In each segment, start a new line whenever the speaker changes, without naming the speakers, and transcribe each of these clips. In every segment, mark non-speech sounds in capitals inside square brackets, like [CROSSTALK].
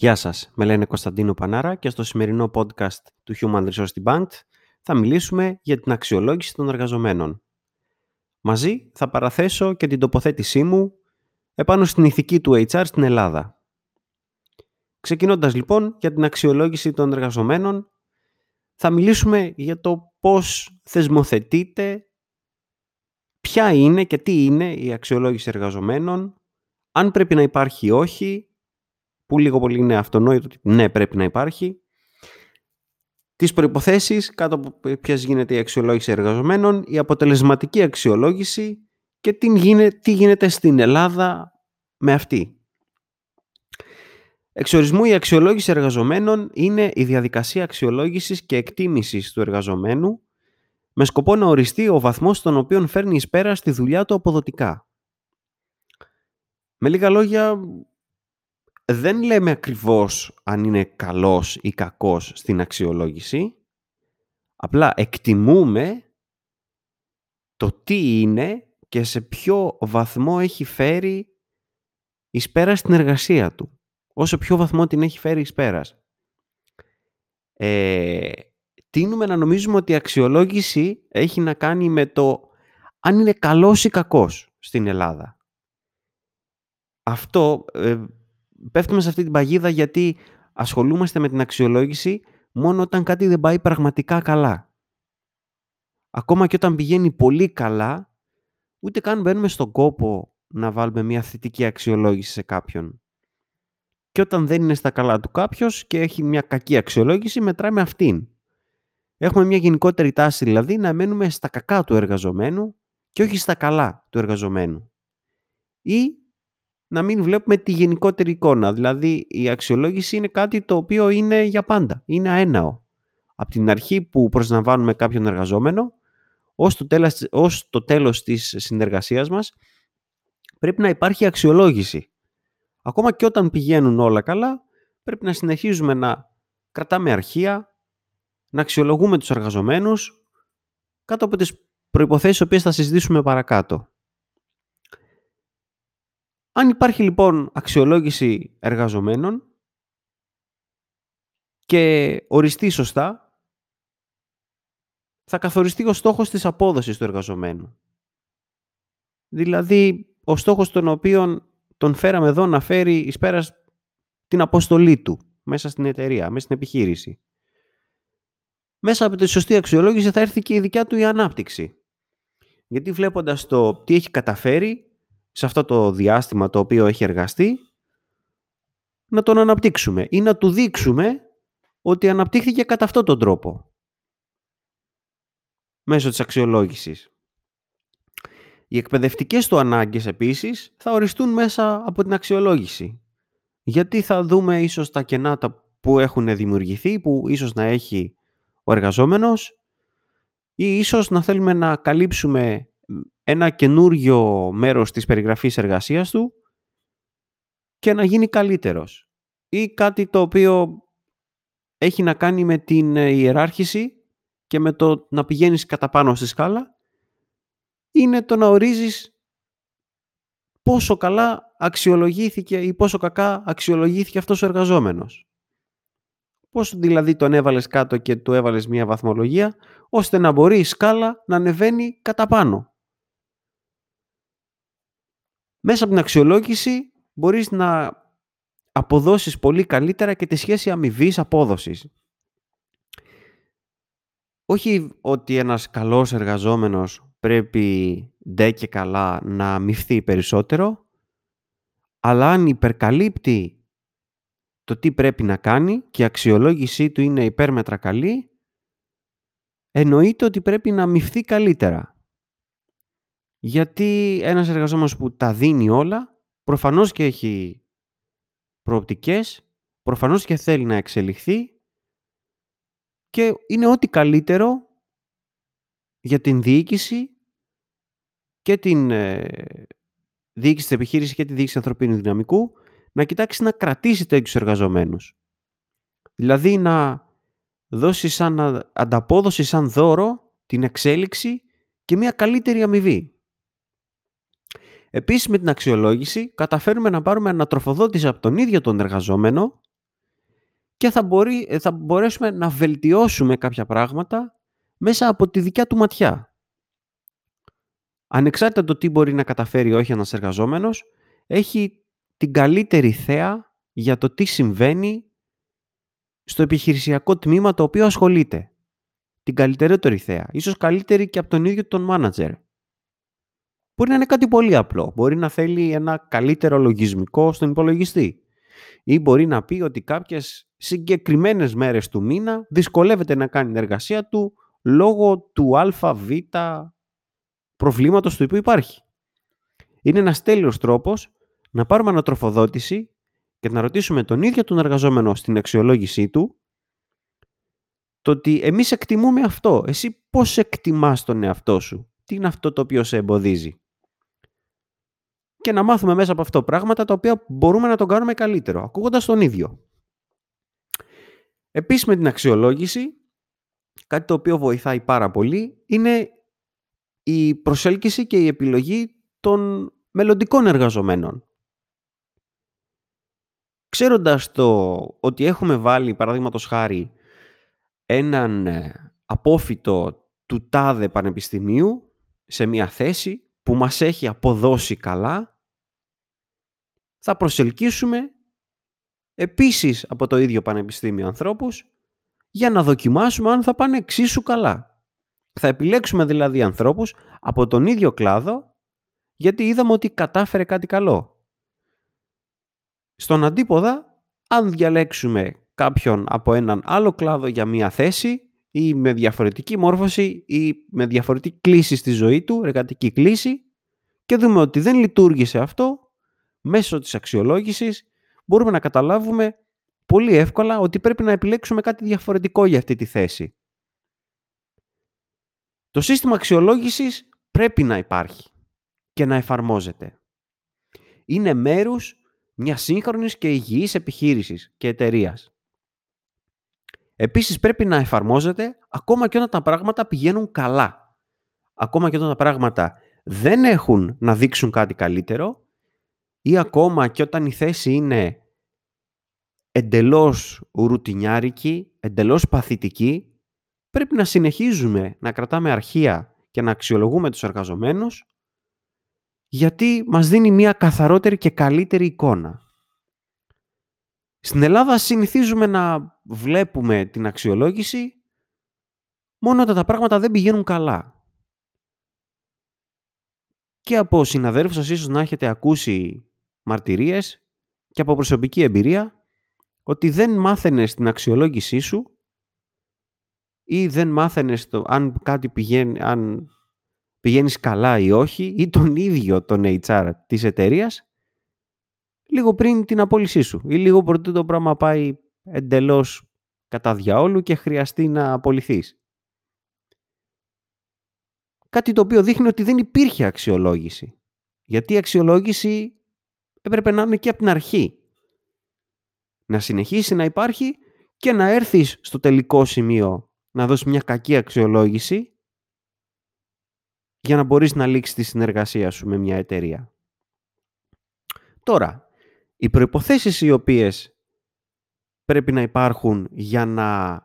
Γεια σας, με λένε Κωνσταντίνο Πανάρα και στο σημερινό podcast του Human Resource Bank θα μιλήσουμε για την αξιολόγηση των εργαζομένων. Μαζί θα παραθέσω και την τοποθέτησή μου επάνω στην ηθική του HR στην Ελλάδα. Ξεκινώντας λοιπόν για την αξιολόγηση των εργαζομένων, θα μιλήσουμε για το πώς θεσμοθετείται, ποια είναι και τι είναι η αξιολόγηση εργαζομένων, αν πρέπει να υπάρχει ή όχι, που λίγο πολύ είναι αυτονόητο ότι ναι πρέπει να υπάρχει, τις προϋποθέσεις κάτω από ποιες γίνεται η αξιολόγηση εργαζομένων, η αποτελεσματική αξιολόγηση και τι γίνεται, τι γίνεται στην Ελλάδα με αυτή. Εξορισμού η αξιολόγηση εργαζομένων είναι η διαδικασία αξιολόγησης και εκτίμησης του εργαζομένου με σκοπό να οριστεί ο βαθμός στον οποίο φέρνει εις πέρα στη δουλειά του αποδοτικά. Με λίγα λόγια, δεν λέμε ακριβώς αν είναι καλός ή κακός στην αξιολόγηση, απλά εκτιμούμε το τι είναι και σε ποιο βαθμό έχει φέρει εις πέρας στην εργασία του. Όσο ποιο βαθμό την έχει φέρει εις πέρας. Ε, τίνουμε να νομίζουμε ότι η αξιολόγηση έχει να κάνει με το αν είναι καλός ή κακός στην Ελλάδα. Αυτό ε, πέφτουμε σε αυτή την παγίδα γιατί ασχολούμαστε με την αξιολόγηση μόνο όταν κάτι δεν πάει πραγματικά καλά. Ακόμα και όταν πηγαίνει πολύ καλά, ούτε καν μπαίνουμε στον κόπο να βάλουμε μια θετική αξιολόγηση σε κάποιον. Και όταν δεν είναι στα καλά του κάποιος και έχει μια κακή αξιολόγηση, μετράμε αυτήν. Έχουμε μια γενικότερη τάση δηλαδή να μένουμε στα κακά του εργαζομένου και όχι στα καλά του εργαζομένου. Ή να μην βλέπουμε τη γενικότερη εικόνα. Δηλαδή η αξιολόγηση είναι κάτι το οποίο είναι για πάντα. Είναι αέναο. Από την αρχή που προσλαμβάνουμε κάποιον εργαζόμενο ως το, τέλος, ως το τέλος της συνεργασίας μας πρέπει να υπάρχει αξιολόγηση. Ακόμα και όταν πηγαίνουν όλα καλά πρέπει να συνεχίζουμε να κρατάμε αρχεία, να αξιολογούμε τους εργαζομένους κάτω από τις προϋποθέσεις οποίες θα συζητήσουμε παρακάτω. Αν υπάρχει λοιπόν αξιολόγηση εργαζομένων και οριστεί σωστά, θα καθοριστεί ο στόχος της απόδοσης του εργαζομένου. Δηλαδή, ο στόχος τον οποίο τον φέραμε εδώ να φέρει εις πέρας την αποστολή του μέσα στην εταιρεία, μέσα στην επιχείρηση. Μέσα από τη σωστή αξιολόγηση θα έρθει και η δικιά του η ανάπτυξη. Γιατί βλέποντας το τι έχει καταφέρει, σε αυτό το διάστημα το οποίο έχει εργαστεί να τον αναπτύξουμε ή να του δείξουμε ότι αναπτύχθηκε κατά αυτόν τον τρόπο μέσω της αξιολόγησης. Οι εκπαιδευτικές του ανάγκες επίσης θα οριστούν μέσα από την αξιολόγηση. Γιατί θα δούμε ίσως τα κενά που έχουν δημιουργηθεί, που ίσως να έχει ο εργαζόμενος ή ίσως να θέλουμε να καλύψουμε ένα καινούριο μέρος της περιγραφής εργασίας του και να γίνει καλύτερος. Ή κάτι το οποίο έχει να κάνει με την ε, ιεράρχηση και με το να πηγαίνεις κατά πάνω στη σκάλα είναι το να ορίζεις πόσο καλά αξιολογήθηκε ή πόσο κακά αξιολογήθηκε αυτός ο εργαζόμενος. Πώς δηλαδή τον έβαλες κάτω και του έβαλες μία βαθμολογία, ώστε να μπορεί η σκάλα να ανεβαίνει κατά πάνω. Μέσα από την αξιολόγηση μπορείς να αποδώσεις πολύ καλύτερα και τη σχέση αμοιβής απόδοσης. Όχι ότι ένας καλός εργαζόμενος πρέπει ντε και καλά να αμυφθεί περισσότερο, αλλά αν υπερκαλύπτει το τι πρέπει να κάνει και η αξιολόγησή του είναι υπέρμετρα καλή, εννοείται ότι πρέπει να αμυφθεί καλύτερα. Γιατί ένας εργαζόμενος που τα δίνει όλα, προφανώς και έχει προοπτικές, προφανώς και θέλει να εξελιχθεί και είναι ό,τι καλύτερο για την διοίκηση και την ε, διοίκηση της επιχείρησης και τη διοίκηση ανθρωπίνου δυναμικού να κοιτάξει να κρατήσει τέτοιους εργαζομένους. Δηλαδή να δώσει σαν ανταπόδοση, σαν δώρο την εξέλιξη και μια καλύτερη αμοιβή. Επίσης με την αξιολόγηση καταφέρουμε να πάρουμε ανατροφοδότηση από τον ίδιο τον εργαζόμενο και θα, μπορεί, ε, θα μπορέσουμε να βελτιώσουμε κάποια πράγματα μέσα από τη δικιά του ματιά. Ανεξάρτητα το τι μπορεί να καταφέρει όχι ένας εργαζόμενος, έχει την καλύτερη θέα για το τι συμβαίνει στο επιχειρησιακό τμήμα το οποίο ασχολείται. Την καλύτερη θέα. Ίσως καλύτερη και από τον ίδιο τον μάνατζερ. Μπορεί να είναι κάτι πολύ απλό. Μπορεί να θέλει ένα καλύτερο λογισμικό στον υπολογιστή. Ή μπορεί να πει ότι κάποιες συγκεκριμένες μέρες του μήνα δυσκολεύεται να κάνει την εργασία του λόγω του αβ προβλήματος του οποίου υπάρχει. Είναι ένας τέλειος τρόπος να πάρουμε ανατροφοδότηση και να ρωτήσουμε τον ίδιο τον εργαζόμενο στην αξιολόγησή του το ότι εμείς εκτιμούμε αυτό. Εσύ πώς εκτιμάς τον εαυτό σου; Τι είναι αυτό το οποίο σε εμποδίζει; Και να μάθουμε μέσα από αυτό πράγματα τα οποία μπορούμε να τον κάνουμε καλύτερο, ακούγοντας τον ίδιο. Επίσης με την αξιολόγηση, κάτι το οποίο βοηθάει πάρα πολύ, είναι η προσέλκυση και η επιλογή των μελλοντικών εργαζομένων. Ξέροντας το ότι έχουμε βάλει, παραδείγματος χάρη, έναν ε, απόφυτο του τάδε πανεπιστημίου σε μια θέση που μας έχει αποδώσει καλά, θα προσελκύσουμε επίσης από το ίδιο πανεπιστήμιο ανθρώπους για να δοκιμάσουμε αν θα πάνε εξίσου καλά. Θα επιλέξουμε δηλαδή ανθρώπους από τον ίδιο κλάδο γιατί είδαμε ότι κατάφερε κάτι καλό. Στον αντίποδα, αν διαλέξουμε κάποιον από έναν άλλο κλάδο για μία θέση ή με διαφορετική μόρφωση ή με διαφορετική κλίση στη ζωή του, εργατική κλίση και δούμε ότι δεν λειτουργήσε αυτό, μέσω της αξιολόγησης μπορούμε να καταλάβουμε πολύ εύκολα ότι πρέπει να επιλέξουμε κάτι διαφορετικό για αυτή τη θέση. Το σύστημα αξιολόγησης πρέπει να υπάρχει και να εφαρμόζεται. Είναι μέρους μιας σύγχρονης και υγιής επιχείρησης και εταιρείας. Επίσης πρέπει να εφαρμόζεται ακόμα και όταν τα πράγματα πηγαίνουν καλά. Ακόμα και όταν τα πράγματα δεν έχουν να δείξουν κάτι καλύτερο ή ακόμα και όταν η θέση είναι εντελώς ρουτινιάρικη, εντελώς παθητική, πρέπει να συνεχίζουμε να κρατάμε αρχεία και να αξιολογούμε τους εργαζομένους γιατί μας δίνει μια καθαρότερη και καλύτερη εικόνα. Στην Ελλάδα συνηθίζουμε να βλέπουμε την αξιολόγηση μόνο όταν τα πράγματα δεν πηγαίνουν καλά. Και από συναδέλφους σας ίσως να έχετε ακούσει μαρτυρίες και από προσωπική εμπειρία ότι δεν μάθαινες την αξιολόγησή σου ή δεν μάθαινες το αν κάτι πηγαίνει, αν πηγαίνεις καλά ή όχι ή τον ίδιο τον HR της εταιρείας λίγο πριν την απόλυσή σου ή λίγο πρωτού το πράγμα πάει εντελώς κατά διαόλου και χρειαστεί να απολυθείς. Κάτι το οποίο δείχνει ότι δεν υπήρχε αξιολόγηση. Γιατί η αξιολόγηση έπρεπε να είναι και από την αρχή. Να συνεχίσει να υπάρχει και να έρθεις στο τελικό σημείο να δώσεις μια κακή αξιολόγηση για να μπορείς να λήξεις τη συνεργασία σου με μια εταιρεία. Τώρα, οι προϋποθέσεις οι οποίες πρέπει να υπάρχουν για να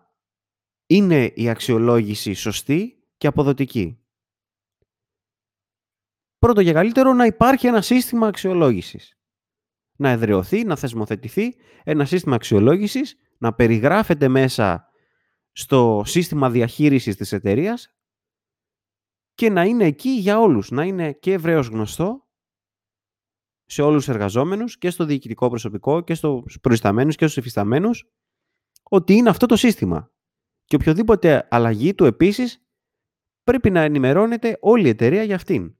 είναι η αξιολόγηση σωστή και αποδοτική. Πρώτο και καλύτερο να υπάρχει ένα σύστημα αξιολόγησης. Να εδραιωθεί, να θεσμοθετηθεί ένα σύστημα αξιολόγησης, να περιγράφεται μέσα στο σύστημα διαχείρισης της εταιρείας και να είναι εκεί για όλους, να είναι και ευρέως γνωστό σε όλους τους εργαζόμενους και στο διοικητικό προσωπικό και στους προϊσταμένους και στους εφισταμένους ότι είναι αυτό το σύστημα. Και οποιοδήποτε αλλαγή του επίσης πρέπει να ενημερώνεται όλη η εταιρεία για αυτήν.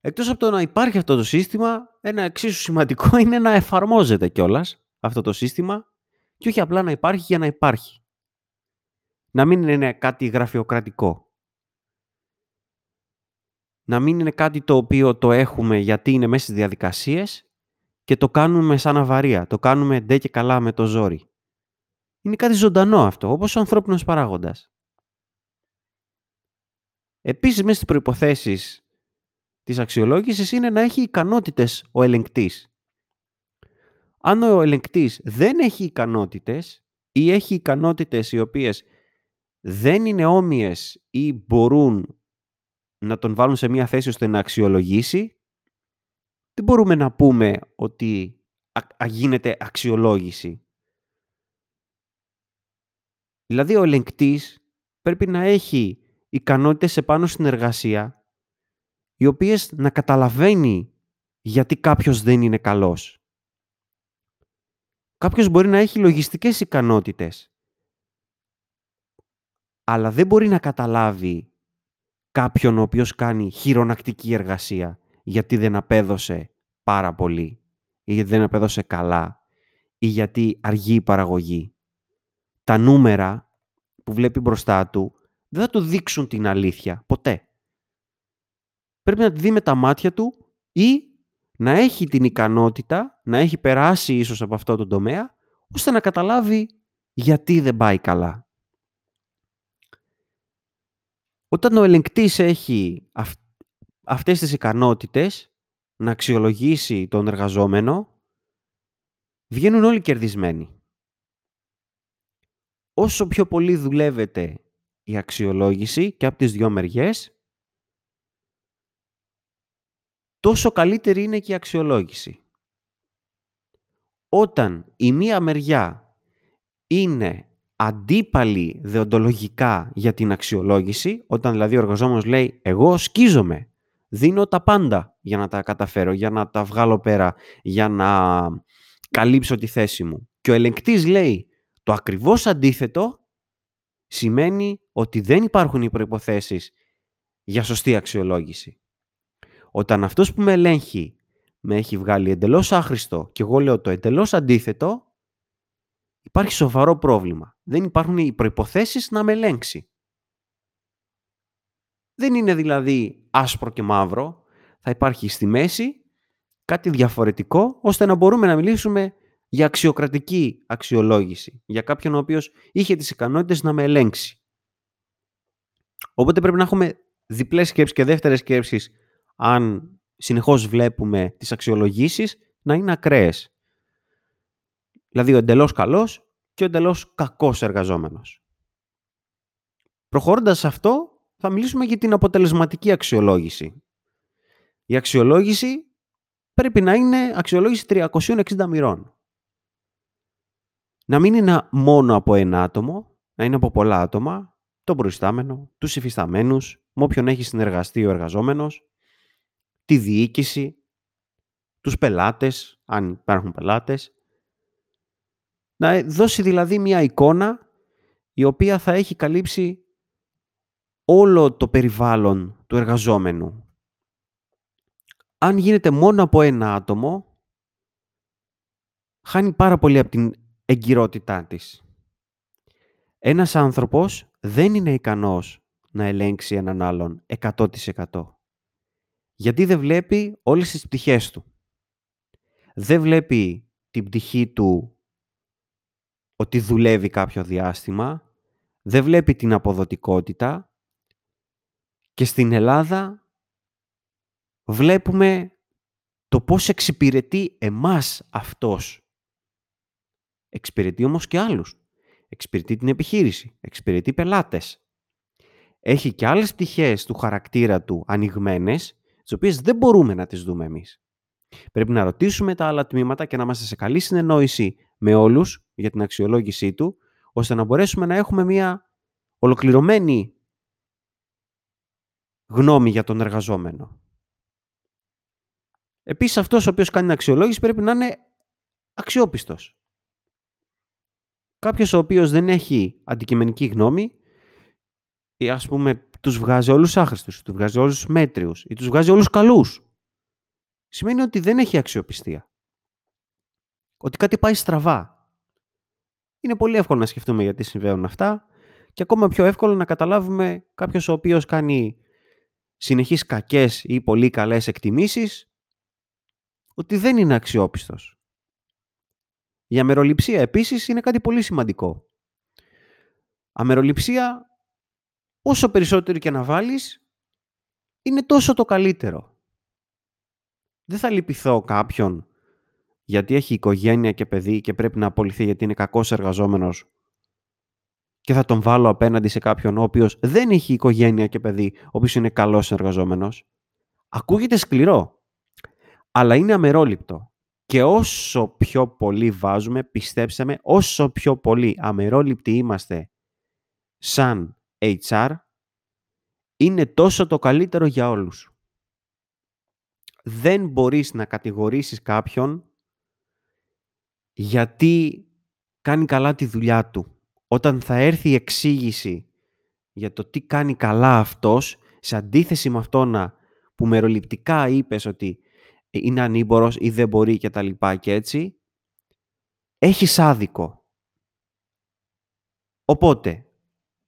Εκτός από το να υπάρχει αυτό το σύστημα, ένα εξίσου σημαντικό [LAUGHS] είναι να εφαρμόζεται κιόλας αυτό το σύστημα και όχι απλά να υπάρχει για να υπάρχει. Να μην είναι κάτι γραφειοκρατικό να μην είναι κάτι το οποίο το έχουμε γιατί είναι μέσα στις διαδικασίες και το κάνουμε σαν αβαρία. Το κάνουμε ντε και καλά με το ζόρι. Είναι κάτι ζωντανό αυτό, όπως ο ανθρώπινος παράγοντας. Επίσης, μέσα στις προϋποθέσεις της αξιολόγησης είναι να έχει ικανότητες ο ελεγκτής. Αν ο ελεγκτής δεν έχει ικανότητες ή έχει ικανότητες οι οποίες δεν είναι όμοιες ή μπορούν να τον βάλουν σε μια θέση ώστε να αξιολογήσει, δεν μπορούμε να πούμε ότι α, γίνεται αξιολόγηση. Δηλαδή ο ελεγκτής πρέπει να έχει ικανότητες επάνω στην εργασία, οι οποίες να καταλαβαίνει γιατί κάποιος δεν είναι καλός. Κάποιος μπορεί να έχει λογιστικές ικανότητες, αλλά δεν μπορεί να καταλάβει κάποιον ο οποίος κάνει χειρονακτική εργασία, γιατί δεν απέδωσε πάρα πολύ ή γιατί δεν απέδωσε καλά ή γιατί αργεί η παραγωγή. Τα νούμερα που βλέπει μπροστά του δεν θα του δείξουν την αλήθεια, ποτέ. Πρέπει να τη δει με τα μάτια του ή να έχει την ικανότητα, να έχει περάσει ίσως από αυτό το τομέα, ώστε να καταλάβει γιατί δεν πάει καλά. Όταν ο ελεγκτής έχει αυ- αυτές τις ικανότητες να αξιολογήσει τον εργαζόμενο, βγαίνουν όλοι κερδισμένοι. Όσο πιο πολύ δουλεύετε η αξιολόγηση και από τις δυο μεριές, τόσο καλύτερη είναι και η αξιολόγηση. Όταν η μία μεριά είναι αντίπαλη δεοντολογικά για την αξιολόγηση, όταν δηλαδή ο εργαζόμενος λέει «εγώ σκίζομαι, δίνω τα πάντα για να τα καταφέρω, για να τα βγάλω πέρα, για να καλύψω τη θέση μου». Και ο ελεγκτής λέει το ακριβώς αντίθετο, σημαίνει ότι δεν υπάρχουν οι προϋποθέσεις για σωστή αξιολόγηση. Όταν αυτός που με ελέγχει με έχει βγάλει εντελώς άχρηστο και εγώ λέω το εντελώς αντίθετο, υπάρχει σοβαρό πρόβλημα. Δεν υπάρχουν οι προϋποθέσεις να με ελέγξει. Δεν είναι δηλαδή άσπρο και μαύρο. Θα υπάρχει στη μέση κάτι διαφορετικό, ώστε να μπορούμε να μιλήσουμε για αξιοκρατική αξιολόγηση. Για κάποιον ο οποίος είχε τις ικανότητες να με ελέγξει. Οπότε πρέπει να έχουμε διπλές σκέψεις και δεύτερες σκέψεις αν συνεχώς βλέπουμε τις αξιολογήσεις να είναι ακραίες. Δηλαδή ο εντελώς καλός και ο εντελώς κακός εργαζόμενος. Προχωρώντας σε αυτό, θα μιλήσουμε για την αποτελεσματική αξιολόγηση. Η αξιολόγηση πρέπει να είναι αξιολόγηση 360 μοιρών. Να μην είναι μόνο από ένα άτομο, να είναι από πολλά άτομα, τον προϊστάμενο, τους υφισταμένους, με όποιον έχει συνεργαστεί ο εργαζόμενος, τη διοίκηση, τους πελάτες, αν υπάρχουν πελάτες. Να δώσει δηλαδή μια εικόνα η οποία θα έχει καλύψει όλο το περιβάλλον του εργαζόμενου. Αν γίνεται μόνο από ένα άτομο, χάνει πάρα πολύ από την εγκυρότητά της. Ένας άνθρωπος δεν είναι ικανός να ελέγξει έναν άλλον 100%. Γιατί δεν βλέπει όλες τις πτυχές του. Δεν βλέπει την πτυχή του ότι δουλεύει κάποιο διάστημα, δεν βλέπει την αποδοτικότητα και στην Ελλάδα βλέπουμε το πώς εξυπηρετεί εμάς αυτός. Εξυπηρετεί όμως και άλλους. Εξυπηρετεί την επιχείρηση, εξυπηρετεί πελάτες. Έχει και άλλες πτυχές του χαρακτήρα του ανοιγμένες, τις οποίες δεν μπορούμε να τις δούμε εμείς. Πρέπει να ρωτήσουμε τα άλλα τμήματα και να είμαστε σε καλή συνεννόηση με όλους για την αξιολόγησή του, ώστε να μπορέσουμε να έχουμε μια ολοκληρωμένη γνώμη για τον εργαζόμενο. Επίσης αυτός ο οποίος κάνει την αξιολόγηση πρέπει να είναι αξιόπιστος. Κάποιος ο οποίος δεν έχει αντικειμενική γνώμη ή ας πούμε τους βγάζει όλους άχρηστους, τους βγάζει όλους μέτριους ή τους βγάζει όλους καλούς. Σημαίνει ότι δεν έχει αξιοπιστία. Ότι κάτι πάει στραβά. Είναι πολύ εύκολο να σκεφτούμε γιατί συμβαίνουν αυτά και ακόμα πιο εύκολο να καταλάβουμε κάποιος ο οποίος κάνει συνεχείς κακές ή πολύ καλές εκτιμήσεις ότι δεν είναι αξιόπιστος. Η αμεροληψία επίσης είναι κάτι πολύ σημαντικό. Αμεροληψία, όσο περισσότερο και να βάλεις, είναι τόσο το καλύτερο. Δεν θα λυπηθώ κάποιον γιατί έχει οικογένεια και παιδί και πρέπει να απολυθεί γιατί είναι κακός εργαζόμενος και θα τον βάλω απέναντι σε κάποιον ο οποίος δεν έχει οικογένεια και παιδί, ο οποίος είναι καλός εργαζόμενος. Ακούγεται σκληρό, αλλά είναι αμερόληπτο. Και όσο πιο πολύ βάζουμε, πιστέψτε με, όσο πιο πολύ αμερόληπτοι είμαστε σαν HR, είναι τόσο το καλύτερο για όλους. Δεν μπορείς να κατηγορήσεις κάποιον γιατί κάνει καλά τη δουλειά του. Όταν θα έρθει η εξήγηση για το τι κάνει καλά αυτός, σε αντίθεση με αυτό που μεροληπτικά είπες ότι είναι ανήμπορος ή δεν μπορεί και τα λοιπά και έτσι, έχεις άδικο. Οπότε,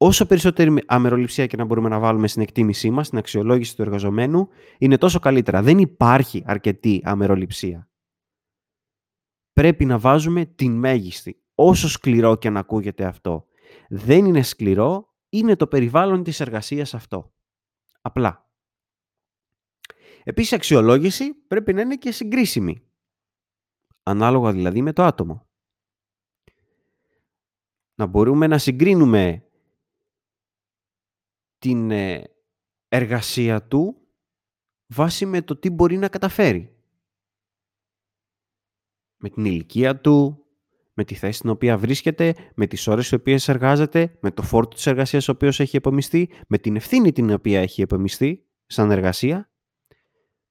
όσο περισσότερη αμεροληψία και να μπορούμε να βάλουμε στην εκτίμησή μας, στην αξιολόγηση του εργαζομένου, είναι τόσο καλύτερα. Δεν υπάρχει αρκετή αμεροληψία. Πρέπει να βάζουμε την μέγιστη. Όσο σκληρό και να ακούγεται αυτό. Δεν είναι σκληρό, είναι το περιβάλλον της εργασίας αυτό. Απλά. Επίσης, η αξιολόγηση πρέπει να είναι και συγκρίσιμη. Ανάλογα δηλαδή με το άτομο. Να μπορούμε να συγκρίνουμε την ε, εργασία του βάσει με το τι μπορεί να καταφέρει. Με την ηλικία του, με τη θέση στην οποία βρίσκεται, με τις ώρες στις οποίες εργάζεται, με το φόρτο της εργασίας ο οποίος έχει επομιστεί, με την ευθύνη την οποία έχει επομιστεί σαν εργασία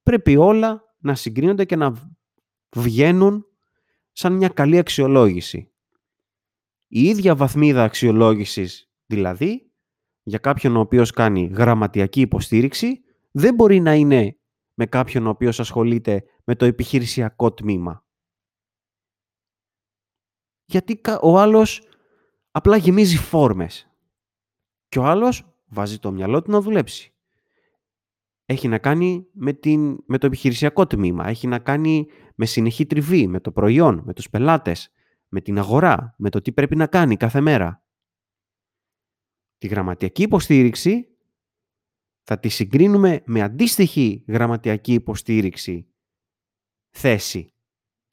πρέπει όλα να συγκρίνονται και να βγαίνουν σαν μια καλή αξιολόγηση. Η ίδια βαθμίδα αξιολόγησης, δηλαδή, για κάποιον ο οποίος κάνει γραμματιακή υποστήριξη, δεν μπορεί να είναι με κάποιον ο οποίος ασχολείται με το επιχειρησιακό τμήμα. Γιατί ο άλλος απλά γεμίζει φόρμες και ο άλλος βάζει το μυαλό του να δουλέψει έχει να κάνει με, την, με το επιχειρησιακό τμήμα, έχει να κάνει με συνεχή τριβή, με το προϊόν, με τους πελάτες, με την αγορά, με το τι πρέπει να κάνει κάθε μέρα. Τη γραμματιακή υποστήριξη θα τη συγκρίνουμε με αντίστοιχη γραμματιακή υποστήριξη, θέση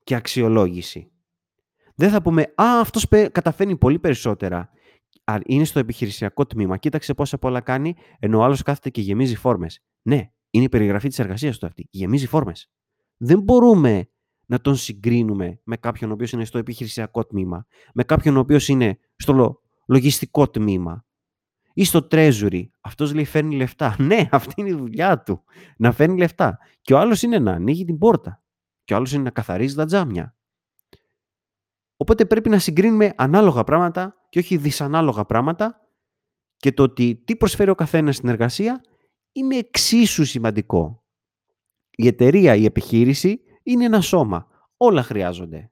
και αξιολόγηση. Δεν θα πούμε «Α, αυτός καταφέρνει πολύ περισσότερα είναι στο επιχειρησιακό τμήμα. Κοίταξε πόσα πολλά κάνει, ενώ ο άλλος κάθεται και γεμίζει φόρμες. Ναι, είναι η περιγραφή της εργασίας του αυτή. Γεμίζει φόρμες. Δεν μπορούμε να τον συγκρίνουμε με κάποιον ο οποίος είναι στο επιχειρησιακό τμήμα, με κάποιον ο οποίος είναι στο λογιστικό τμήμα ή στο treasury. Αυτός λέει φέρνει λεφτά. [LAUGHS] Ναι, αυτή είναι η δουλειά του. Να φέρνει λεφτά. Και ο άλλος είναι να ανοίγει την πόρτα. Και ο άλλος είναι να καθαρίζει τα τζάμια. Οπότε πρέπει να συγκρίνουμε ανάλογα πράγματα και όχι δυσανάλογα πράγματα και το ότι τι προσφέρει ο καθένας στην εργασία είναι εξίσου σημαντικό. Η εταιρεία, η επιχείρηση είναι ένα σώμα. Όλα χρειάζονται.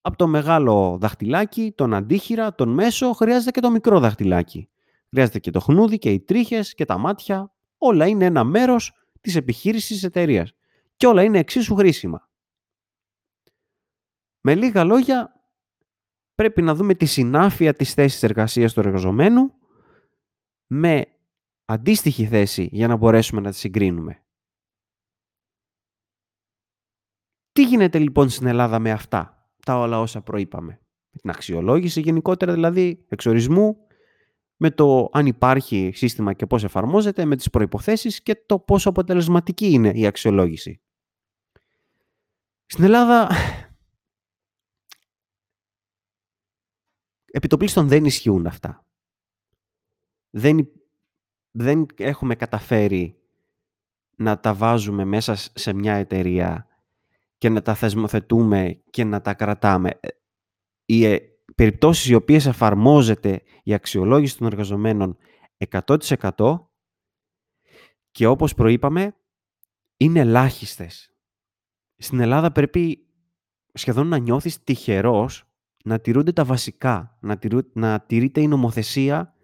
Από το μεγάλο δαχτυλάκι, τον αντίχειρα, τον μέσο, χρειάζεται και το μικρό δαχτυλάκι. Χρειάζεται και το χνούδι και οι τρίχες και τα μάτια. Όλα είναι ένα μέρος της επιχείρησης της εταιρείας. Και όλα είναι εξίσου χρήσιμα. Με λίγα λόγια, πρέπει να δούμε τη συνάφεια της θέσης εργασίας του εργαζομένου με αντίστοιχη θέση για να μπορέσουμε να τη συγκρίνουμε. Τι γίνεται λοιπόν στην Ελλάδα με αυτά, τα όλα όσα προείπαμε; Με την αξιολόγηση γενικότερα δηλαδή εξορισμού, με το αν υπάρχει σύστημα και πώς εφαρμόζεται, με τις προϋποθέσεις και το πόσο αποτελεσματική είναι η αξιολόγηση. Στην Ελλάδα Επιτοπλίστων δεν ισχύουν αυτά. Δεν, δεν έχουμε καταφέρει να τα βάζουμε μέσα σε μια εταιρεία και να τα θεσμοθετούμε και να τα κρατάμε. Ε, οι ε, περιπτώσεις οι οποίες εφαρμόζεται η αξιολόγηση των εργαζομένων 100% και όπως προείπαμε είναι ελάχιστες. Στην Ελλάδα πρέπει σχεδόν να νιώθεις τυχερός να τηρούνται τα βασικά, να, τηρού, να τηρείται η νομοθεσία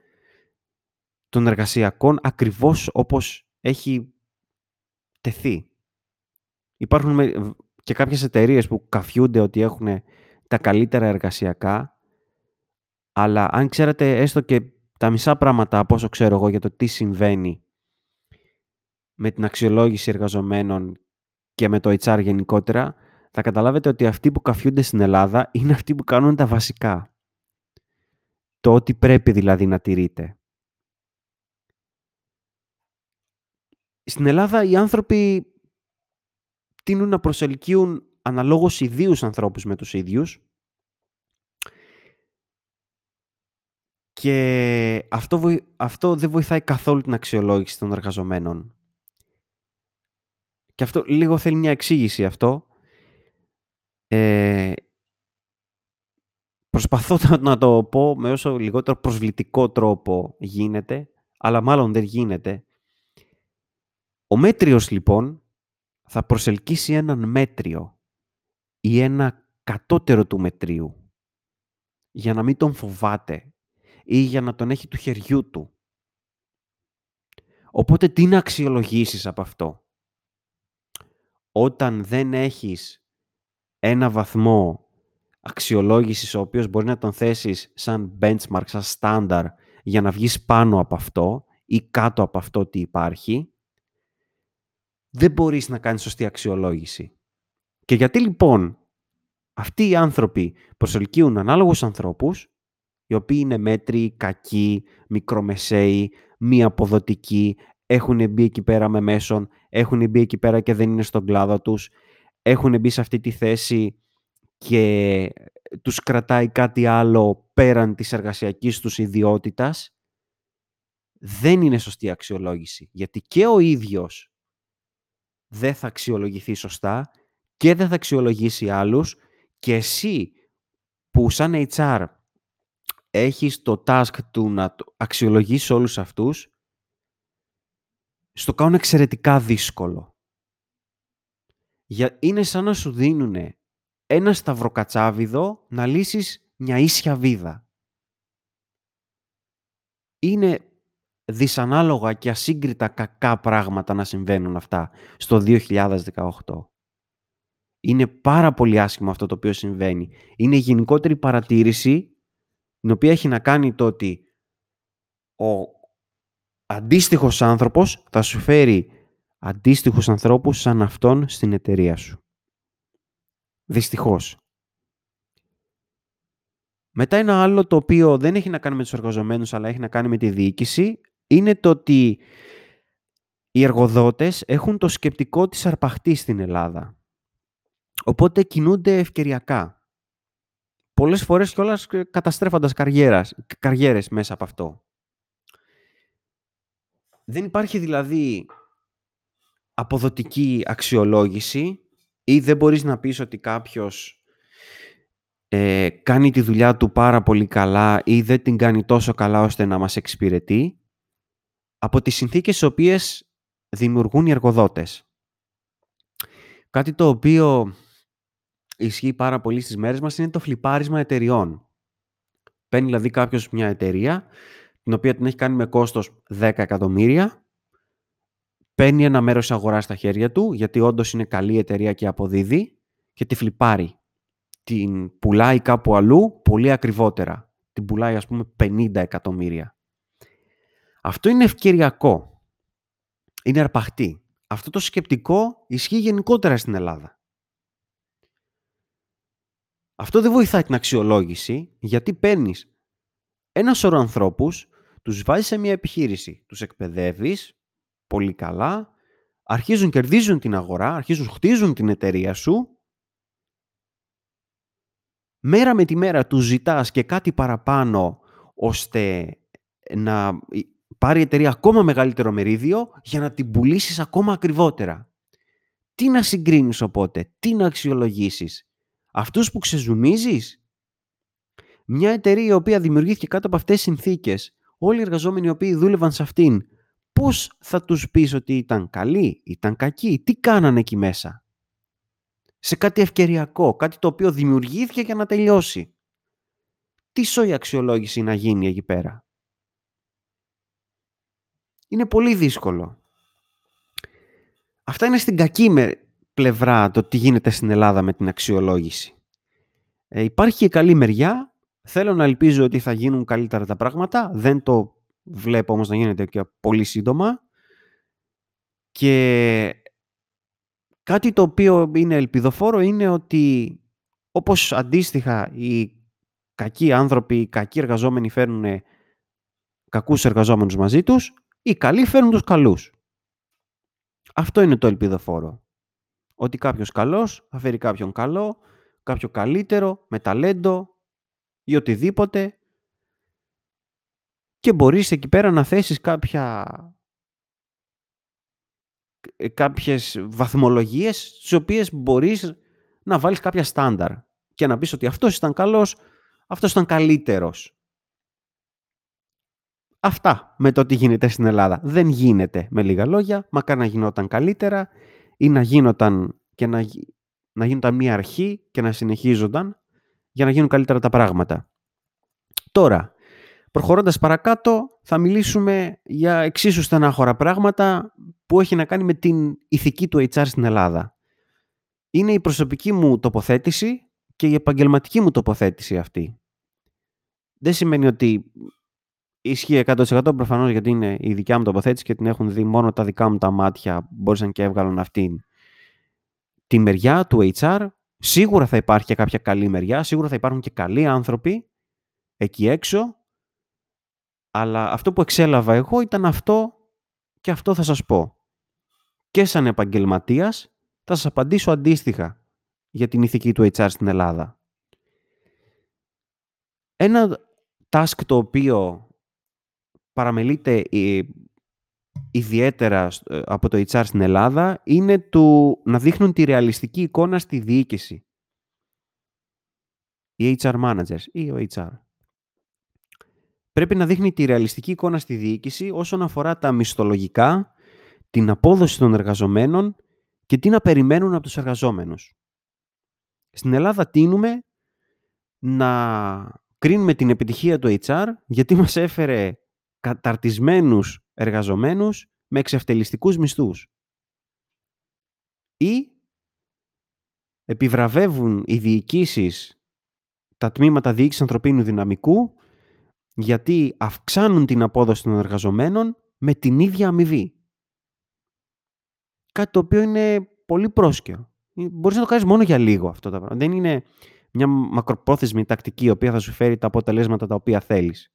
των εργασιακών ακριβώς όπως έχει τεθεί. Υπάρχουν και κάποιες εταιρείες που καφιούνται ότι έχουν τα καλύτερα εργασιακά, αλλά αν ξέρετε έστω και τα μισά πράγματα από όσο ξέρω εγώ για το τι συμβαίνει με την αξιολόγηση εργαζομένων και με το HR γενικότερα, θα καταλάβετε ότι αυτοί που καφιούνται στην Ελλάδα είναι αυτοί που κάνουν τα βασικά. Το ότι πρέπει δηλαδή να τηρείτε. Στην Ελλάδα οι άνθρωποι τείνουν να προσελκύουν αναλόγως ιδίους ανθρώπους με τους ίδιους και αυτό, αυτό δεν βοηθάει καθόλου την αξιολόγηση των εργαζομένων. Και αυτό λίγο θέλει μια εξήγηση αυτό. Ε, προσπαθώ να το πω με όσο λιγότερο προσβλητικό τρόπο γίνεται, αλλά μάλλον δεν γίνεται. Ο μέτριος λοιπόν θα προσελκύσει έναν μέτριο ή ένα κατώτερο του μετρίου για να μην τον φοβάται ή για να τον έχει του χεριού του. Οπότε τι να αξιολογήσεις από αυτό; Όταν δεν έχεις ένα βαθμό αξιολόγησης ο οποίος μπορεί να τον θέσεις σαν benchmark, σαν standard για να βγεις πάνω από αυτό ή κάτω από αυτό τι υπάρχει, δεν μπορείς να κάνεις σωστή αξιολόγηση. Και γιατί λοιπόν αυτοί οι άνθρωποι προσελκύουν ανάλογους ανθρώπους, οι οποίοι είναι μέτροι, κακοί, μικρομεσαίοι, μη αποδοτικοί, έχουν μπει εκεί πέρα με μέσον, έχουν μπει εκεί πέρα και δεν είναι στον κλάδο τους, έχουν μπει σε αυτή τη θέση και τους κρατάει κάτι άλλο πέραν της εργασιακής τους ιδιότητας, δεν είναι σωστή αξιολόγηση. Γιατί και ο ίδιος δεν θα αξιολογηθεί σωστά και δεν θα αξιολογήσει άλλους και εσύ που σαν HR έχεις το task του να αξιολογήσει όλους αυτούς, στο κάνουν εξαιρετικά δύσκολο. Για, είναι σαν να σου δίνουν ένα σταυροκατσάβιδο να λύσεις μια ίσια βίδα. Είναι δυσανάλογα και ασύγκριτα κακά πράγματα να συμβαίνουν αυτά στο 2018. Είναι πάρα πολύ άσχημο αυτό το οποίο συμβαίνει. Είναι η γενικότερη παρατήρηση την οποία έχει να κάνει το ότι ο αντίστοιχος άνθρωπος θα σου φέρει αντίστοιχους ανθρώπους σαν αυτόν στην εταιρεία σου. Δυστυχώς. Μετά ένα άλλο το οποίο δεν έχει να κάνει με τους εργαζομένους αλλά έχει να κάνει με τη διοίκηση είναι το ότι οι εργοδότες έχουν το σκεπτικό της αρπαχτής στην Ελλάδα. Οπότε κινούνται ευκαιριακά. Πολλές φορές κιόλας καταστρέφοντας καριέρας, καριέρες μέσα από αυτό. Δεν υπάρχει δηλαδή αποδοτική αξιολόγηση ή δεν μπορείς να πεις ότι κάποιος ε, κάνει τη δουλειά του πάρα πολύ καλά ή δεν την κάνει τόσο καλά ώστε να μας εξυπηρετεί από τις συνθήκες τις οποίες δημιουργούν οι εργοδότες. Κάτι το οποίο ισχύει πάρα πολύ στις μέρες μας είναι το φλιπάρισμα εταιριών. Παίρνει δηλαδή κάποιος μια εταιρεία, την οποία την έχει κάνει με κόστος 10 εκατομμύρια, παίρνει ένα μέρος της αγοράς στα χέρια του, γιατί όντως είναι καλή εταιρεία και αποδίδει, και τη φλιπάρει. Την πουλάει κάπου αλλού πολύ ακριβότερα. Την πουλάει ας πούμε 50 εκατομμύρια. Αυτό είναι ευκαιριακό. Είναι αρπαχτή. Αυτό το σκεπτικό ισχύει γενικότερα στην Ελλάδα. Αυτό δεν βοηθάει την αξιολόγηση, γιατί παίρνεις ένα σωρό ανθρώπους, τους βάζεις σε μια επιχείρηση, τους εκπαιδεύεις πολύ καλά, αρχίζουν, κερδίζουν την αγορά, αρχίζουν, χτίζουν την εταιρεία σου, μέρα με τη μέρα τους ζητάς και κάτι παραπάνω, ώστε να πάρει η εταιρεία ακόμα μεγαλύτερο μερίδιο για να την πουλήσεις ακόμα ακριβότερα. Τι να συγκρίνεις οπότε, τι να αξιολογήσεις; Αυτούς που ξεζουμίζεις; Μια εταιρεία η οποία δημιουργήθηκε κάτω από αυτές τις συνθήκες, όλοι οι εργαζόμενοι οι οποίοι δούλευαν σε αυτήν, πώς θα τους πεις ότι ήταν καλοί, ήταν κακοί, τι κάνανε εκεί μέσα; Σε κάτι ευκαιριακό, κάτι το οποίο δημιουργήθηκε για να τελειώσει. Τι σοϊ αξιολόγηση να γίνει εκεί πέρα; Είναι πολύ δύσκολο. Αυτά είναι στην κακή πλευρά το τι γίνεται στην Ελλάδα με την αξιολόγηση. Ε, υπάρχει και καλή μεριά. Θέλω να ελπίζω ότι θα γίνουν καλύτερα τα πράγματα. Δεν το βλέπω όμως να γίνεται και πολύ σύντομα. Και Κάτι το οποίο είναι ελπιδοφόρο είναι ότι όπως αντίστοιχα οι κακοί άνθρωποι, οι κακοί εργαζόμενοι φέρνουν κακούς εργαζόμενους μαζί τους, οι καλοί φέρνουν τους καλούς. Αυτό είναι το ελπιδοφόρο. Ότι κάποιος καλός θα φέρει κάποιον καλό, κάποιο καλύτερο, με ταλέντο ή οτιδήποτε και μπορείς εκεί πέρα να θέσεις κάποια ε, κάποιες βαθμολογίες στις οποίες μπορείς να βάλεις κάποια στάνταρ και να πεις ότι αυτός ήταν καλός, αυτός ήταν καλύτερος. Αυτά με το τι γίνεται στην Ελλάδα. Δεν γίνεται με λίγα λόγια, μακάρι να γινόταν καλύτερα ή να γίνονταν και να, να γίνονταν μια αρχή και να συνεχίζονταν για να γίνουν καλύτερα τα πράγματα. Τώρα, προχωρώντας παρακάτω, θα μιλήσουμε για εξίσου στενάχωρα πράγματα που έχει να κάνει με την ηθική του HR στην Ελλάδα. Είναι η προσωπική μου τοποθέτηση και η επαγγελματική μου τοποθέτηση αυτή. Δεν σημαίνει ότι ισχύει 100% προφανώς γιατί είναι η δικιά μου τοποθέτηση και την έχουν δει μόνο τα δικά μου τα μάτια μπορούσαν και έβγαλαν αυτήν τη μεριά του HR. Σίγουρα θα υπάρχει και κάποια καλή μεριά, σίγουρα θα υπάρχουν και καλοί άνθρωποι εκεί έξω, αλλά αυτό που εξέλαβα εγώ ήταν αυτό και αυτό θα σας πω. Και σαν επαγγελματίας θα σας απαντήσω αντίστοιχα για την ηθική του HR στην Ελλάδα. Ένα task το οποίο παραμελείται ε, ιδιαίτερα ε, από το HR στην Ελλάδα είναι του να δείχνουν τη ρεαλιστική εικόνα στη διοίκηση. Οι HR managers ή ο HR. Πρέπει να δείχνει τη ρεαλιστική εικόνα στη διοίκηση όσον αφορά τα μισθολογικά, την απόδοση των εργαζομένων και τι να περιμένουν από τους εργαζόμενους. Στην Ελλάδα τίνουμε να κρίνουμε την επιτυχία του HR γιατί μας έφερε καταρτισμένους εργαζομένους με εξευτελιστικούς μισθούς. Ή επιβραβεύουν οι διοικήσεις τα τμήματα διοίκησης ανθρωπίνου δυναμικού γιατί αυξάνουν την απόδοση των εργαζομένων με την ίδια αμοιβή. Κάτι το οποίο είναι πολύ πρόσκαιρο. Μπορείς να το κάνεις μόνο για λίγο αυτό το πράγμα. Δεν είναι μια μακροπρόθεσμη τακτική η οποία θα σου φέρει τα αποτελέσματα τα οποία θέλεις.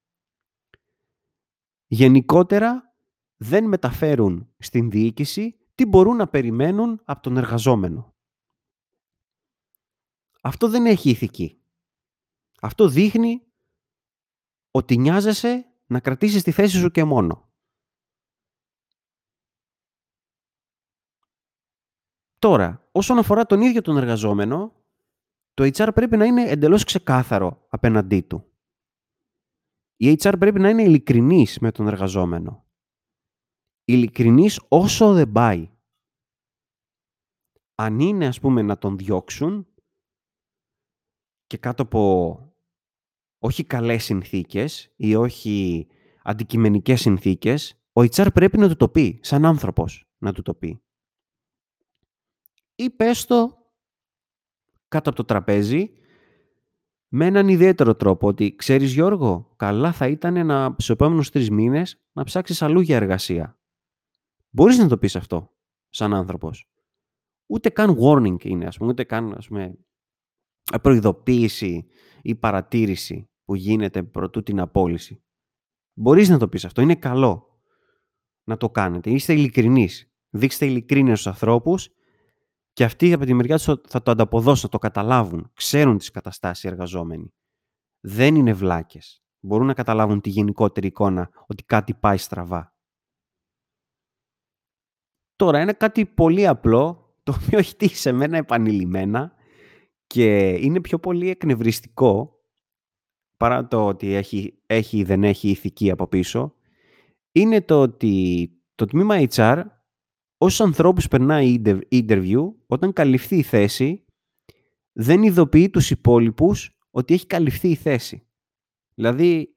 Γενικότερα δεν μεταφέρουν στην διοίκηση τι μπορούν να περιμένουν από τον εργαζόμενο. Αυτό δεν έχει ηθική. Αυτό δείχνει ότι νοιάζεσαι να κρατήσεις τη θέση σου και μόνο. Τώρα, όσον αφορά τον ίδιο τον εργαζόμενο, το HR πρέπει να είναι εντελώς ξεκάθαρο απέναντί του. Η HR πρέπει να είναι ειλικρινής με τον εργαζόμενο. Ειλικρινής όσο δεν πάει. Αν είναι, ας πούμε, να τον διώξουν και κάτω από όχι καλές συνθήκες ή όχι αντικειμενικές συνθήκες, ο HR πρέπει να του το πει, σαν άνθρωπος να του το πει. Ή πες το κάτω από το τραπέζι με έναν ιδιαίτερο τρόπο ότι ξέρεις Γιώργο, καλά θα ήταν να, στους επόμενους τρεις μήνες να ψάξεις αλλού για εργασία. Μπορείς να το πεις αυτό σαν άνθρωπος. Ούτε καν warning είναι, ας πούμε, ούτε καν ας πούμε, προειδοποίηση ή παρατήρηση που γίνεται προτού την απόλυση. Μπορείς να το πεις αυτό. Είναι καλό να το κάνετε. Είστε ειλικρινείς. Δείξτε ειλικρίνεια στους ανθρώπους και αυτοί από τη μεριά τους θα το ανταποδώσουν, θα το καταλάβουν. Ξέρουν τις καταστάσεις οι εργαζόμενοι. Δεν είναι βλάκες. Μπορούν να καταλάβουν τη γενικότερη εικόνα ότι κάτι πάει στραβά. Τώρα, είναι κάτι πολύ απλό, το οποίο έχει τύχει σε μένα επανειλημμένα και είναι πιο πολύ εκνευριστικό παρά το ότι έχει, έχει ή δεν έχει ηθική από πίσω, είναι το ότι το τμήμα HR, όσους ανθρώπους περνάει interview, όταν καλυφθεί η θέση, δεν ειδοποιεί τους υπόλοιπους ότι έχει καλυφθεί η θέση. Δηλαδή,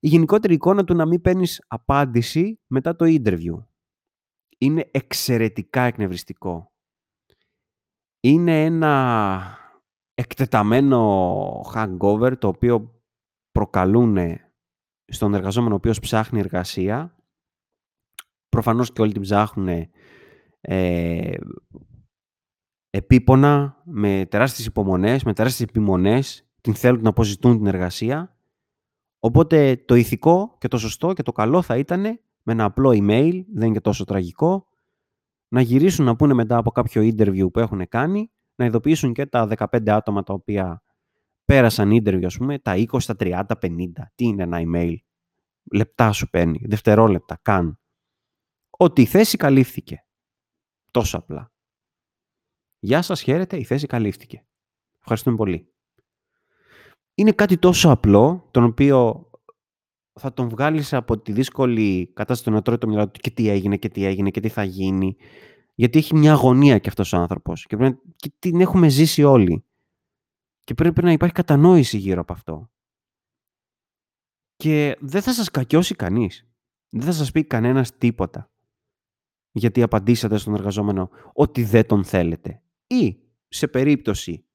η γενικότερη εικόνα του να μην παίρνεις απάντηση μετά το interview. Είναι εξαιρετικά εκνευριστικό. Είναι ένα εκτεταμένο hangover το οποίο προκαλούν στον εργαζόμενο ο οποίος ψάχνει εργασία. Προφανώς και όλοι την ψάχνουν ε, επίπονα, με τεράστιες υπομονές, με τεράστιες επιμονές, την θέλουν να αποζητούν την εργασία. Οπότε το ηθικό και το σωστό και το καλό θα ήταν με ένα απλό email, δεν είναι και τόσο τραγικό, να γυρίσουν να πούνε μετά από κάποιο interview που έχουν κάνει, να ειδοποιήσουν και τα 15 άτομα τα οποία πέρασαν interview, ας πούμε, τα 20, τα 30, 50. Τι είναι ένα email; Λεπτά σου παίρνει, δευτερόλεπτα, καν. Ότι η θέση καλύφθηκε. Τόσο απλά. Γεια σας, χαίρετε, η θέση καλύφθηκε. Ευχαριστούμε πολύ. Είναι κάτι τόσο απλό, τον οποίο θα τον βγάλεις από τη δύσκολη κατάσταση να τρώει το μυαλό του και τι έγινε και τι έγινε και τι θα γίνει. Γιατί έχει μια αγωνία και αυτός ο άνθρωπος και, πρέπει, και την έχουμε ζήσει όλοι. Και πρέπει να υπάρχει κατανόηση γύρω από αυτό. Και δεν θα σας κακιώσει κανείς. Δεν θα σας πει κανένας τίποτα. Γιατί απαντήσατε στον εργαζόμενο ότι δεν τον θέλετε. Ή σε περίπτωση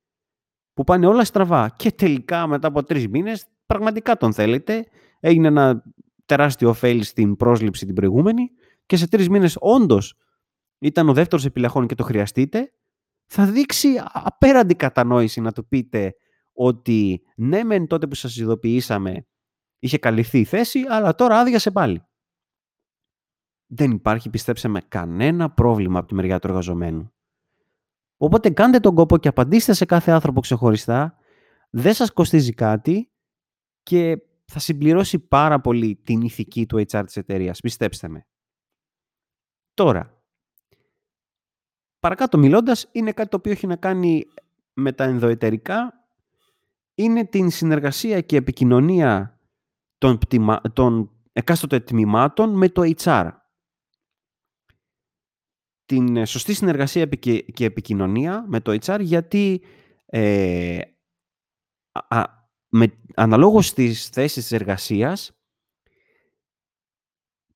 που πάνε όλα στραβά και τελικά μετά από τρεις μήνες πραγματικά τον θέλετε, έγινε ένα τεράστιο ωφέλη στην πρόσληψη την προηγούμενη και σε τρεις μήνες όντως ήταν ο δεύτερος επιλεχών και το χρειαστείτε, θα δείξει απέραντη κατανόηση να του πείτε ότι ναι μεν τότε που σας ειδοποιήσαμε είχε καλυφθεί η θέση, αλλά τώρα άδειασε πάλι. Δεν υπάρχει, πιστέψτε με, κανένα πρόβλημα από τη μεριά του εργαζομένου. Οπότε κάντε τον κόπο και απαντήστε σε κάθε άνθρωπο ξεχωριστά. Δεν σας κοστίζει κάτι και θα συμπληρώσει πάρα πολύ την ηθική του HR της εταιρείας. Πιστέψτε με. Τώρα, παρακάτω μιλώντας, είναι κάτι το οποίο έχει να κάνει με τα ενδοετερικά. Είναι την συνεργασία και επικοινωνία των, πτυμα... των εκάστοτε τμήματων με το HR την ε, σωστή συνεργασία και επικοινωνία με το HR γιατί ε, α, με, αναλόγως στις θέσεις της εργασίας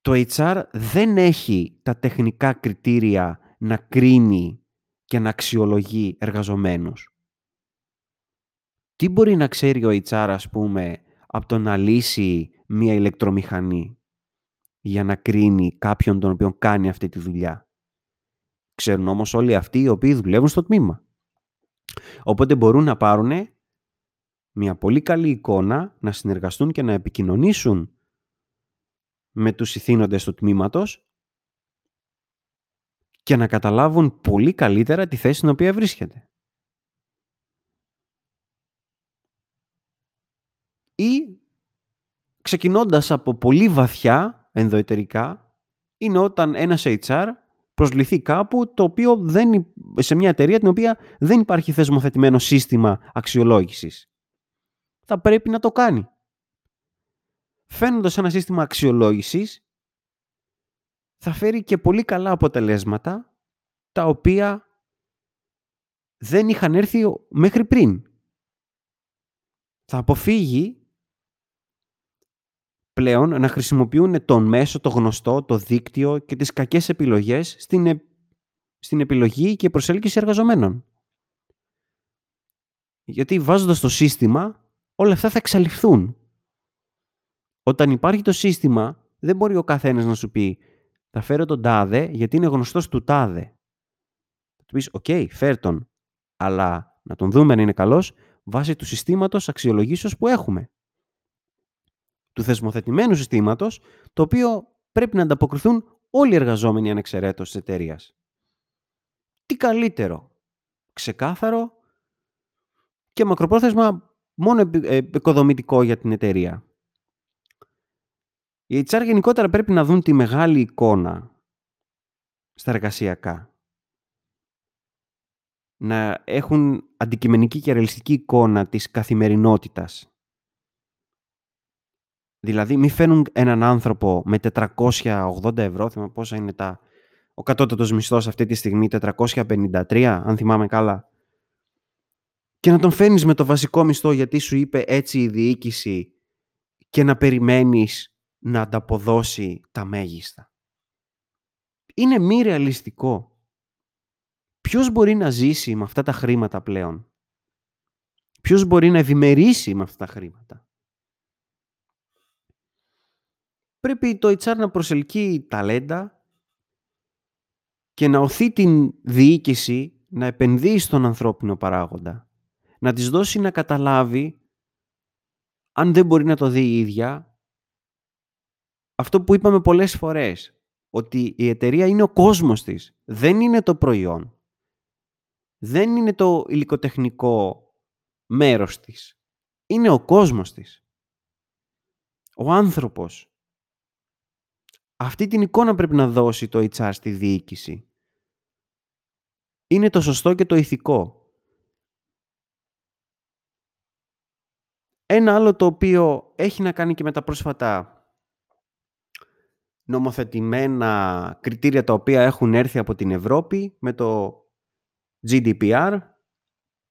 το HR δεν έχει τα τεχνικά κριτήρια να κρίνει και να αξιολογεί εργαζομένους. Τι μπορεί να ξέρει ο HR, ας πούμε, από το να λύσει μία ηλεκτρομηχανή για να κρίνει κάποιον τον οποίο κάνει αυτή τη δουλειά; Ξέρουν όμως όλοι αυτοί οι οποίοι δουλεύουν στο τμήμα. Οπότε μπορούν να πάρουν μια πολύ καλή εικόνα, να συνεργαστούν και να επικοινωνήσουν με τους ηθήνοντες του τμήματος και να καταλάβουν πολύ καλύτερα τη θέση στην οποία βρίσκεται. Ή ξεκινώντας από πολύ βαθιά ενδοετερικά είναι όταν ένας HR προσληθεί κάπου το οποίο δεν, σε μια εταιρεία την οποία δεν υπάρχει θεσμοθετημένο σύστημα αξιολόγησης. Θα πρέπει να το κάνει. Φαίνοντας ένα σύστημα αξιολόγησης θα φέρει και πολύ καλά αποτελέσματα τα οποία δεν είχαν έρθει μέχρι πριν. Θα αποφύγει πλέον να χρησιμοποιούν τον μέσο, το γνωστό, το δίκτυο και τις κακές επιλογές στην, στην επιλογή και προσέλκυση εργαζομένων. Γιατί βάζοντας το σύστημα, όλα αυτά θα εξαλειφθούν. Όταν υπάρχει το σύστημα, δεν μπορεί ο καθένας να σου πει θα φέρω τον τάδε γιατί είναι γνωστός του τάδε. Θα του πεις, ok, okay, φέρ τον, αλλά να τον δούμε αν είναι καλός βάσει του συστήματος αξιολογήσεως που έχουμε του θεσμοθετημένου συστήματος, το οποίο πρέπει να ανταποκριθούν όλοι οι εργαζόμενοι ανεξαιρέτως της εταιρείας. Τι καλύτερο, ξεκάθαρο και μακροπρόθεσμα μόνο ε, επικοδομητικό για την εταιρεία. Οι HR γενικότερα πρέπει να δουν τη μεγάλη εικόνα στα εργασιακά. Να έχουν αντικειμενική και ρεαλιστική εικόνα της καθημερινότητας Δηλαδή, μη φέρνουν έναν άνθρωπο με 480 ευρώ, θυμάμαι πόσα είναι τα... Ο κατώτατος μισθός αυτή τη στιγμή, 453, αν θυμάμαι καλά. Και να τον φέρνεις με το βασικό μισθό γιατί σου είπε έτσι η διοίκηση και να περιμένεις να ανταποδώσει τα μέγιστα. Είναι μη ρεαλιστικό. Ποιος μπορεί να ζήσει με αυτά τα χρήματα πλέον; Ποιος μπορεί να ευημερήσει με αυτά τα χρήματα; Πρέπει το HR να προσελκύει ταλέντα και να οθεί την διοίκηση να επενδύσει στον ανθρώπινο παράγοντα. Να της δώσει να καταλάβει, αν δεν μπορεί να το δει η ίδια, αυτό που είπαμε πολλές φορές, ότι η εταιρεία είναι ο κόσμος της, δεν είναι το προϊόν. Δεν είναι το υλικοτεχνικό μέρος της. Είναι ο κόσμος της. Ο άνθρωπος. Αυτή την εικόνα πρέπει να δώσει το HR στη διοίκηση. Είναι το σωστό και το ηθικό. Ένα άλλο το οποίο έχει να κάνει και με τα πρόσφατα νομοθετημένα κριτήρια τα οποία έχουν έρθει από την Ευρώπη με το GDPR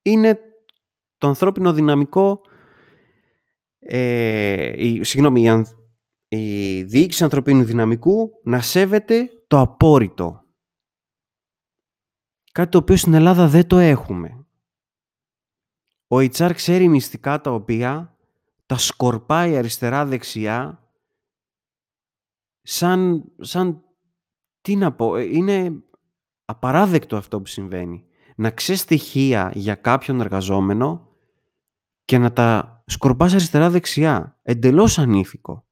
είναι το ανθρώπινο δυναμικό ε, η, συγγνώμη, η, η διοίκηση ανθρωπίνου δυναμικού να σέβεται το απόρριτο. Κάτι το οποίο στην Ελλάδα δεν το έχουμε. Ο HR ξέρει μυστικά τα οποία τα σκορπάει αριστερά-δεξιά σαν, σαν, τι να πω, ε, είναι απαράδεκτο αυτό που συμβαίνει. Να ξέρεις στοιχεία για κάποιον εργαζόμενο και να τα σκορπάς αριστερά-δεξιά. Εντελώς ανήθικο.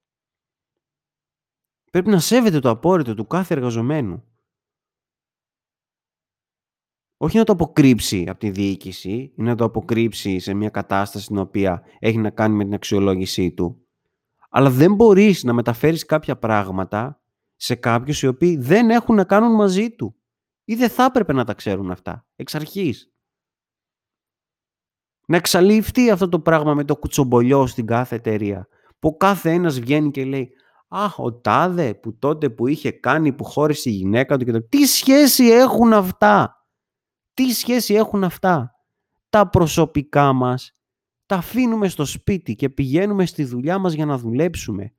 Πρέπει να σέβεται το απόρριτο του κάθε εργαζομένου. Όχι να το αποκρύψει από τη διοίκηση ή να το αποκρύψει σε μια κατάσταση την οποία έχει να κάνει με την αξιολόγησή του. Αλλά δεν μπορείς να μεταφέρεις κάποια πράγματα σε κάποιους οι οποίοι δεν έχουν να κάνουν μαζί του. Ή δεν θα έπρεπε να τα ξέρουν αυτά, εξ αρχής. Να εξαλειφθεί αυτό το πράγμα με το κουτσομπολιό στην κάθε εταιρεία. Που κάθε ένας βγαίνει και λέει «Αχ, ο τάδε που τότε που είχε κάνει, που χώρισε η γυναίκα του και το... Τι σχέση έχουν αυτά! Τι σχέση έχουν αυτά! Τα προσωπικά μας τα αφήνουμε στο σπίτι και πηγαίνουμε στη δουλειά μας για να δουλέψουμε.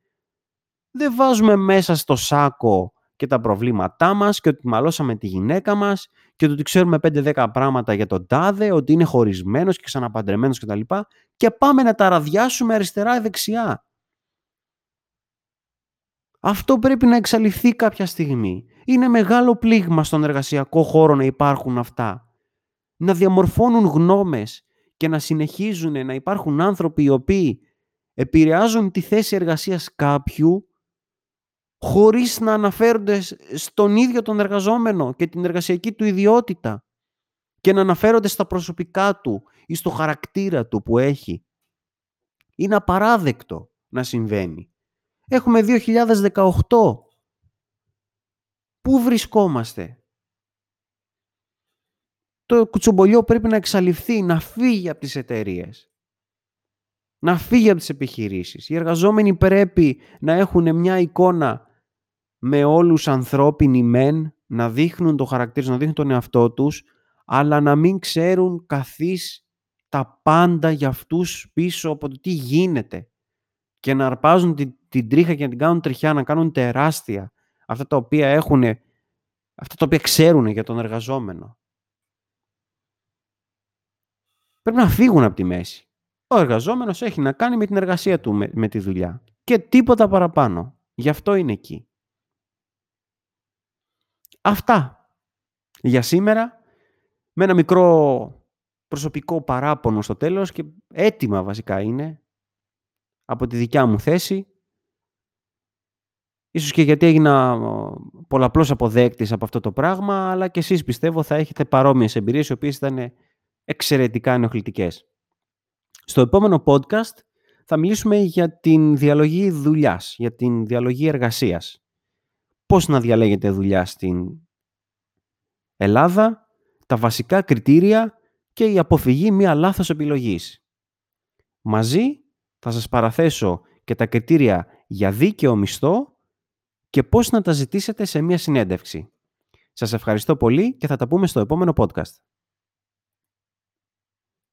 Δεν βάζουμε μέσα στο σάκο και τα προβλήματά μας και ότι μαλώσαμε τη γυναίκα μας και ότι ξέρουμε 5-10 πράγματα για τον τάδε, ότι είναι χωρισμένος και ξαναπαντρεμένος κτλ. Και, και πάμε να τα ραδιάσουμε αριστερά-δεξιά. Αυτό πρέπει να εξαλειφθεί κάποια στιγμή. Είναι μεγάλο πλήγμα στον εργασιακό χώρο να υπάρχουν αυτά. Να διαμορφώνουν γνώμες και να συνεχίζουν να υπάρχουν άνθρωποι οι οποίοι επηρεάζουν τη θέση εργασίας κάποιου χωρίς να αναφέρονται στον ίδιο τον εργαζόμενο και την εργασιακή του ιδιότητα και να αναφέρονται στα προσωπικά του ή στο χαρακτήρα του που έχει. Είναι απαράδεκτο να συμβαίνει. Έχουμε 2018. Πού βρισκόμαστε; Το κουτσομπολιό πρέπει να εξαλειφθεί, να φύγει από τις εταιρείες. Να φύγει από τις επιχειρήσεις. Οι εργαζόμενοι πρέπει να έχουν μια εικόνα με όλους ανθρώπινοι μεν, να δείχνουν το χαρακτήρα, να δείχνουν τον εαυτό τους, αλλά να μην ξέρουν καθείς τα πάντα για αυτούς πίσω από το τι γίνεται και να αρπάζουν την, την τρίχα και να την κάνουν τριχιά, να κάνουν τεράστια αυτά τα οποία έχουν, αυτά τα οποία ξέρουν για τον εργαζόμενο. Πρέπει να φύγουν από τη μέση. Ο εργαζόμενος έχει να κάνει με την εργασία του, με, με τη δουλειά. Και τίποτα παραπάνω. Γι' αυτό είναι εκεί. Αυτά για σήμερα. Με ένα μικρό προσωπικό παράπονο στο τέλος και έτοιμα βασικά είναι από τη δικιά μου θέση. Ίσως και γιατί έγινα πολλαπλώς αποδέκτης από αυτό το πράγμα, αλλά και εσείς πιστεύω θα έχετε παρόμοιες εμπειρίες, οι οποίες ήταν εξαιρετικά ενοχλητικές. Στο επόμενο podcast θα μιλήσουμε για την διαλογή δουλειάς, για την διαλογή εργασίας πώς να διαλέγετε δουλειά στην Ελλάδα, τα βασικά κριτήρια και η αποφυγή μία λάθος επιλογής. Μαζί θα σας παραθέσω και τα κριτήρια για δίκαιο μισθό και πώς να τα ζητήσετε σε μία συνέντευξη. Σας ευχαριστώ πολύ και θα τα πούμε στο επόμενο podcast.